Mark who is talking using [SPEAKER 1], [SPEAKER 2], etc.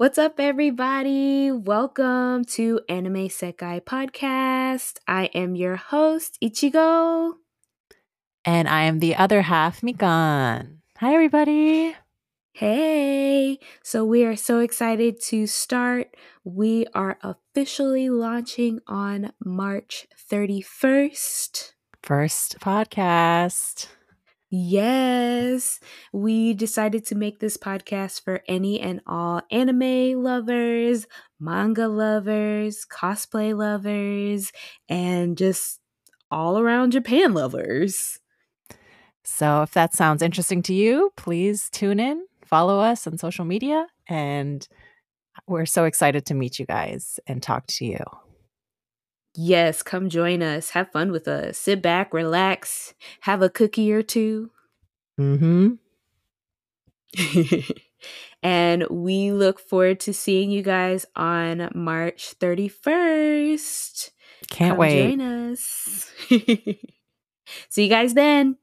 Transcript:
[SPEAKER 1] What's up, everybody? Welcome to Anime Sekai Podcast. I am your host, Ichigo.
[SPEAKER 2] And I am the other half, Mikan. Hi, everybody.
[SPEAKER 1] Hey, so we are so excited to start. We are officially launching on March 31st.
[SPEAKER 2] First podcast.
[SPEAKER 1] Yes, we decided to make this podcast for any and all anime lovers, manga lovers, cosplay lovers, and just all around Japan lovers.
[SPEAKER 2] So, if that sounds interesting to you, please tune in, follow us on social media, and we're so excited to meet you guys and talk to you.
[SPEAKER 1] Yes, come join us. Have fun with us. Sit back, relax, have a cookie or two.
[SPEAKER 2] Mm-hmm.
[SPEAKER 1] and we look forward to seeing you guys on March 31st.
[SPEAKER 2] Can't
[SPEAKER 1] come
[SPEAKER 2] wait.
[SPEAKER 1] Join us. See you guys then.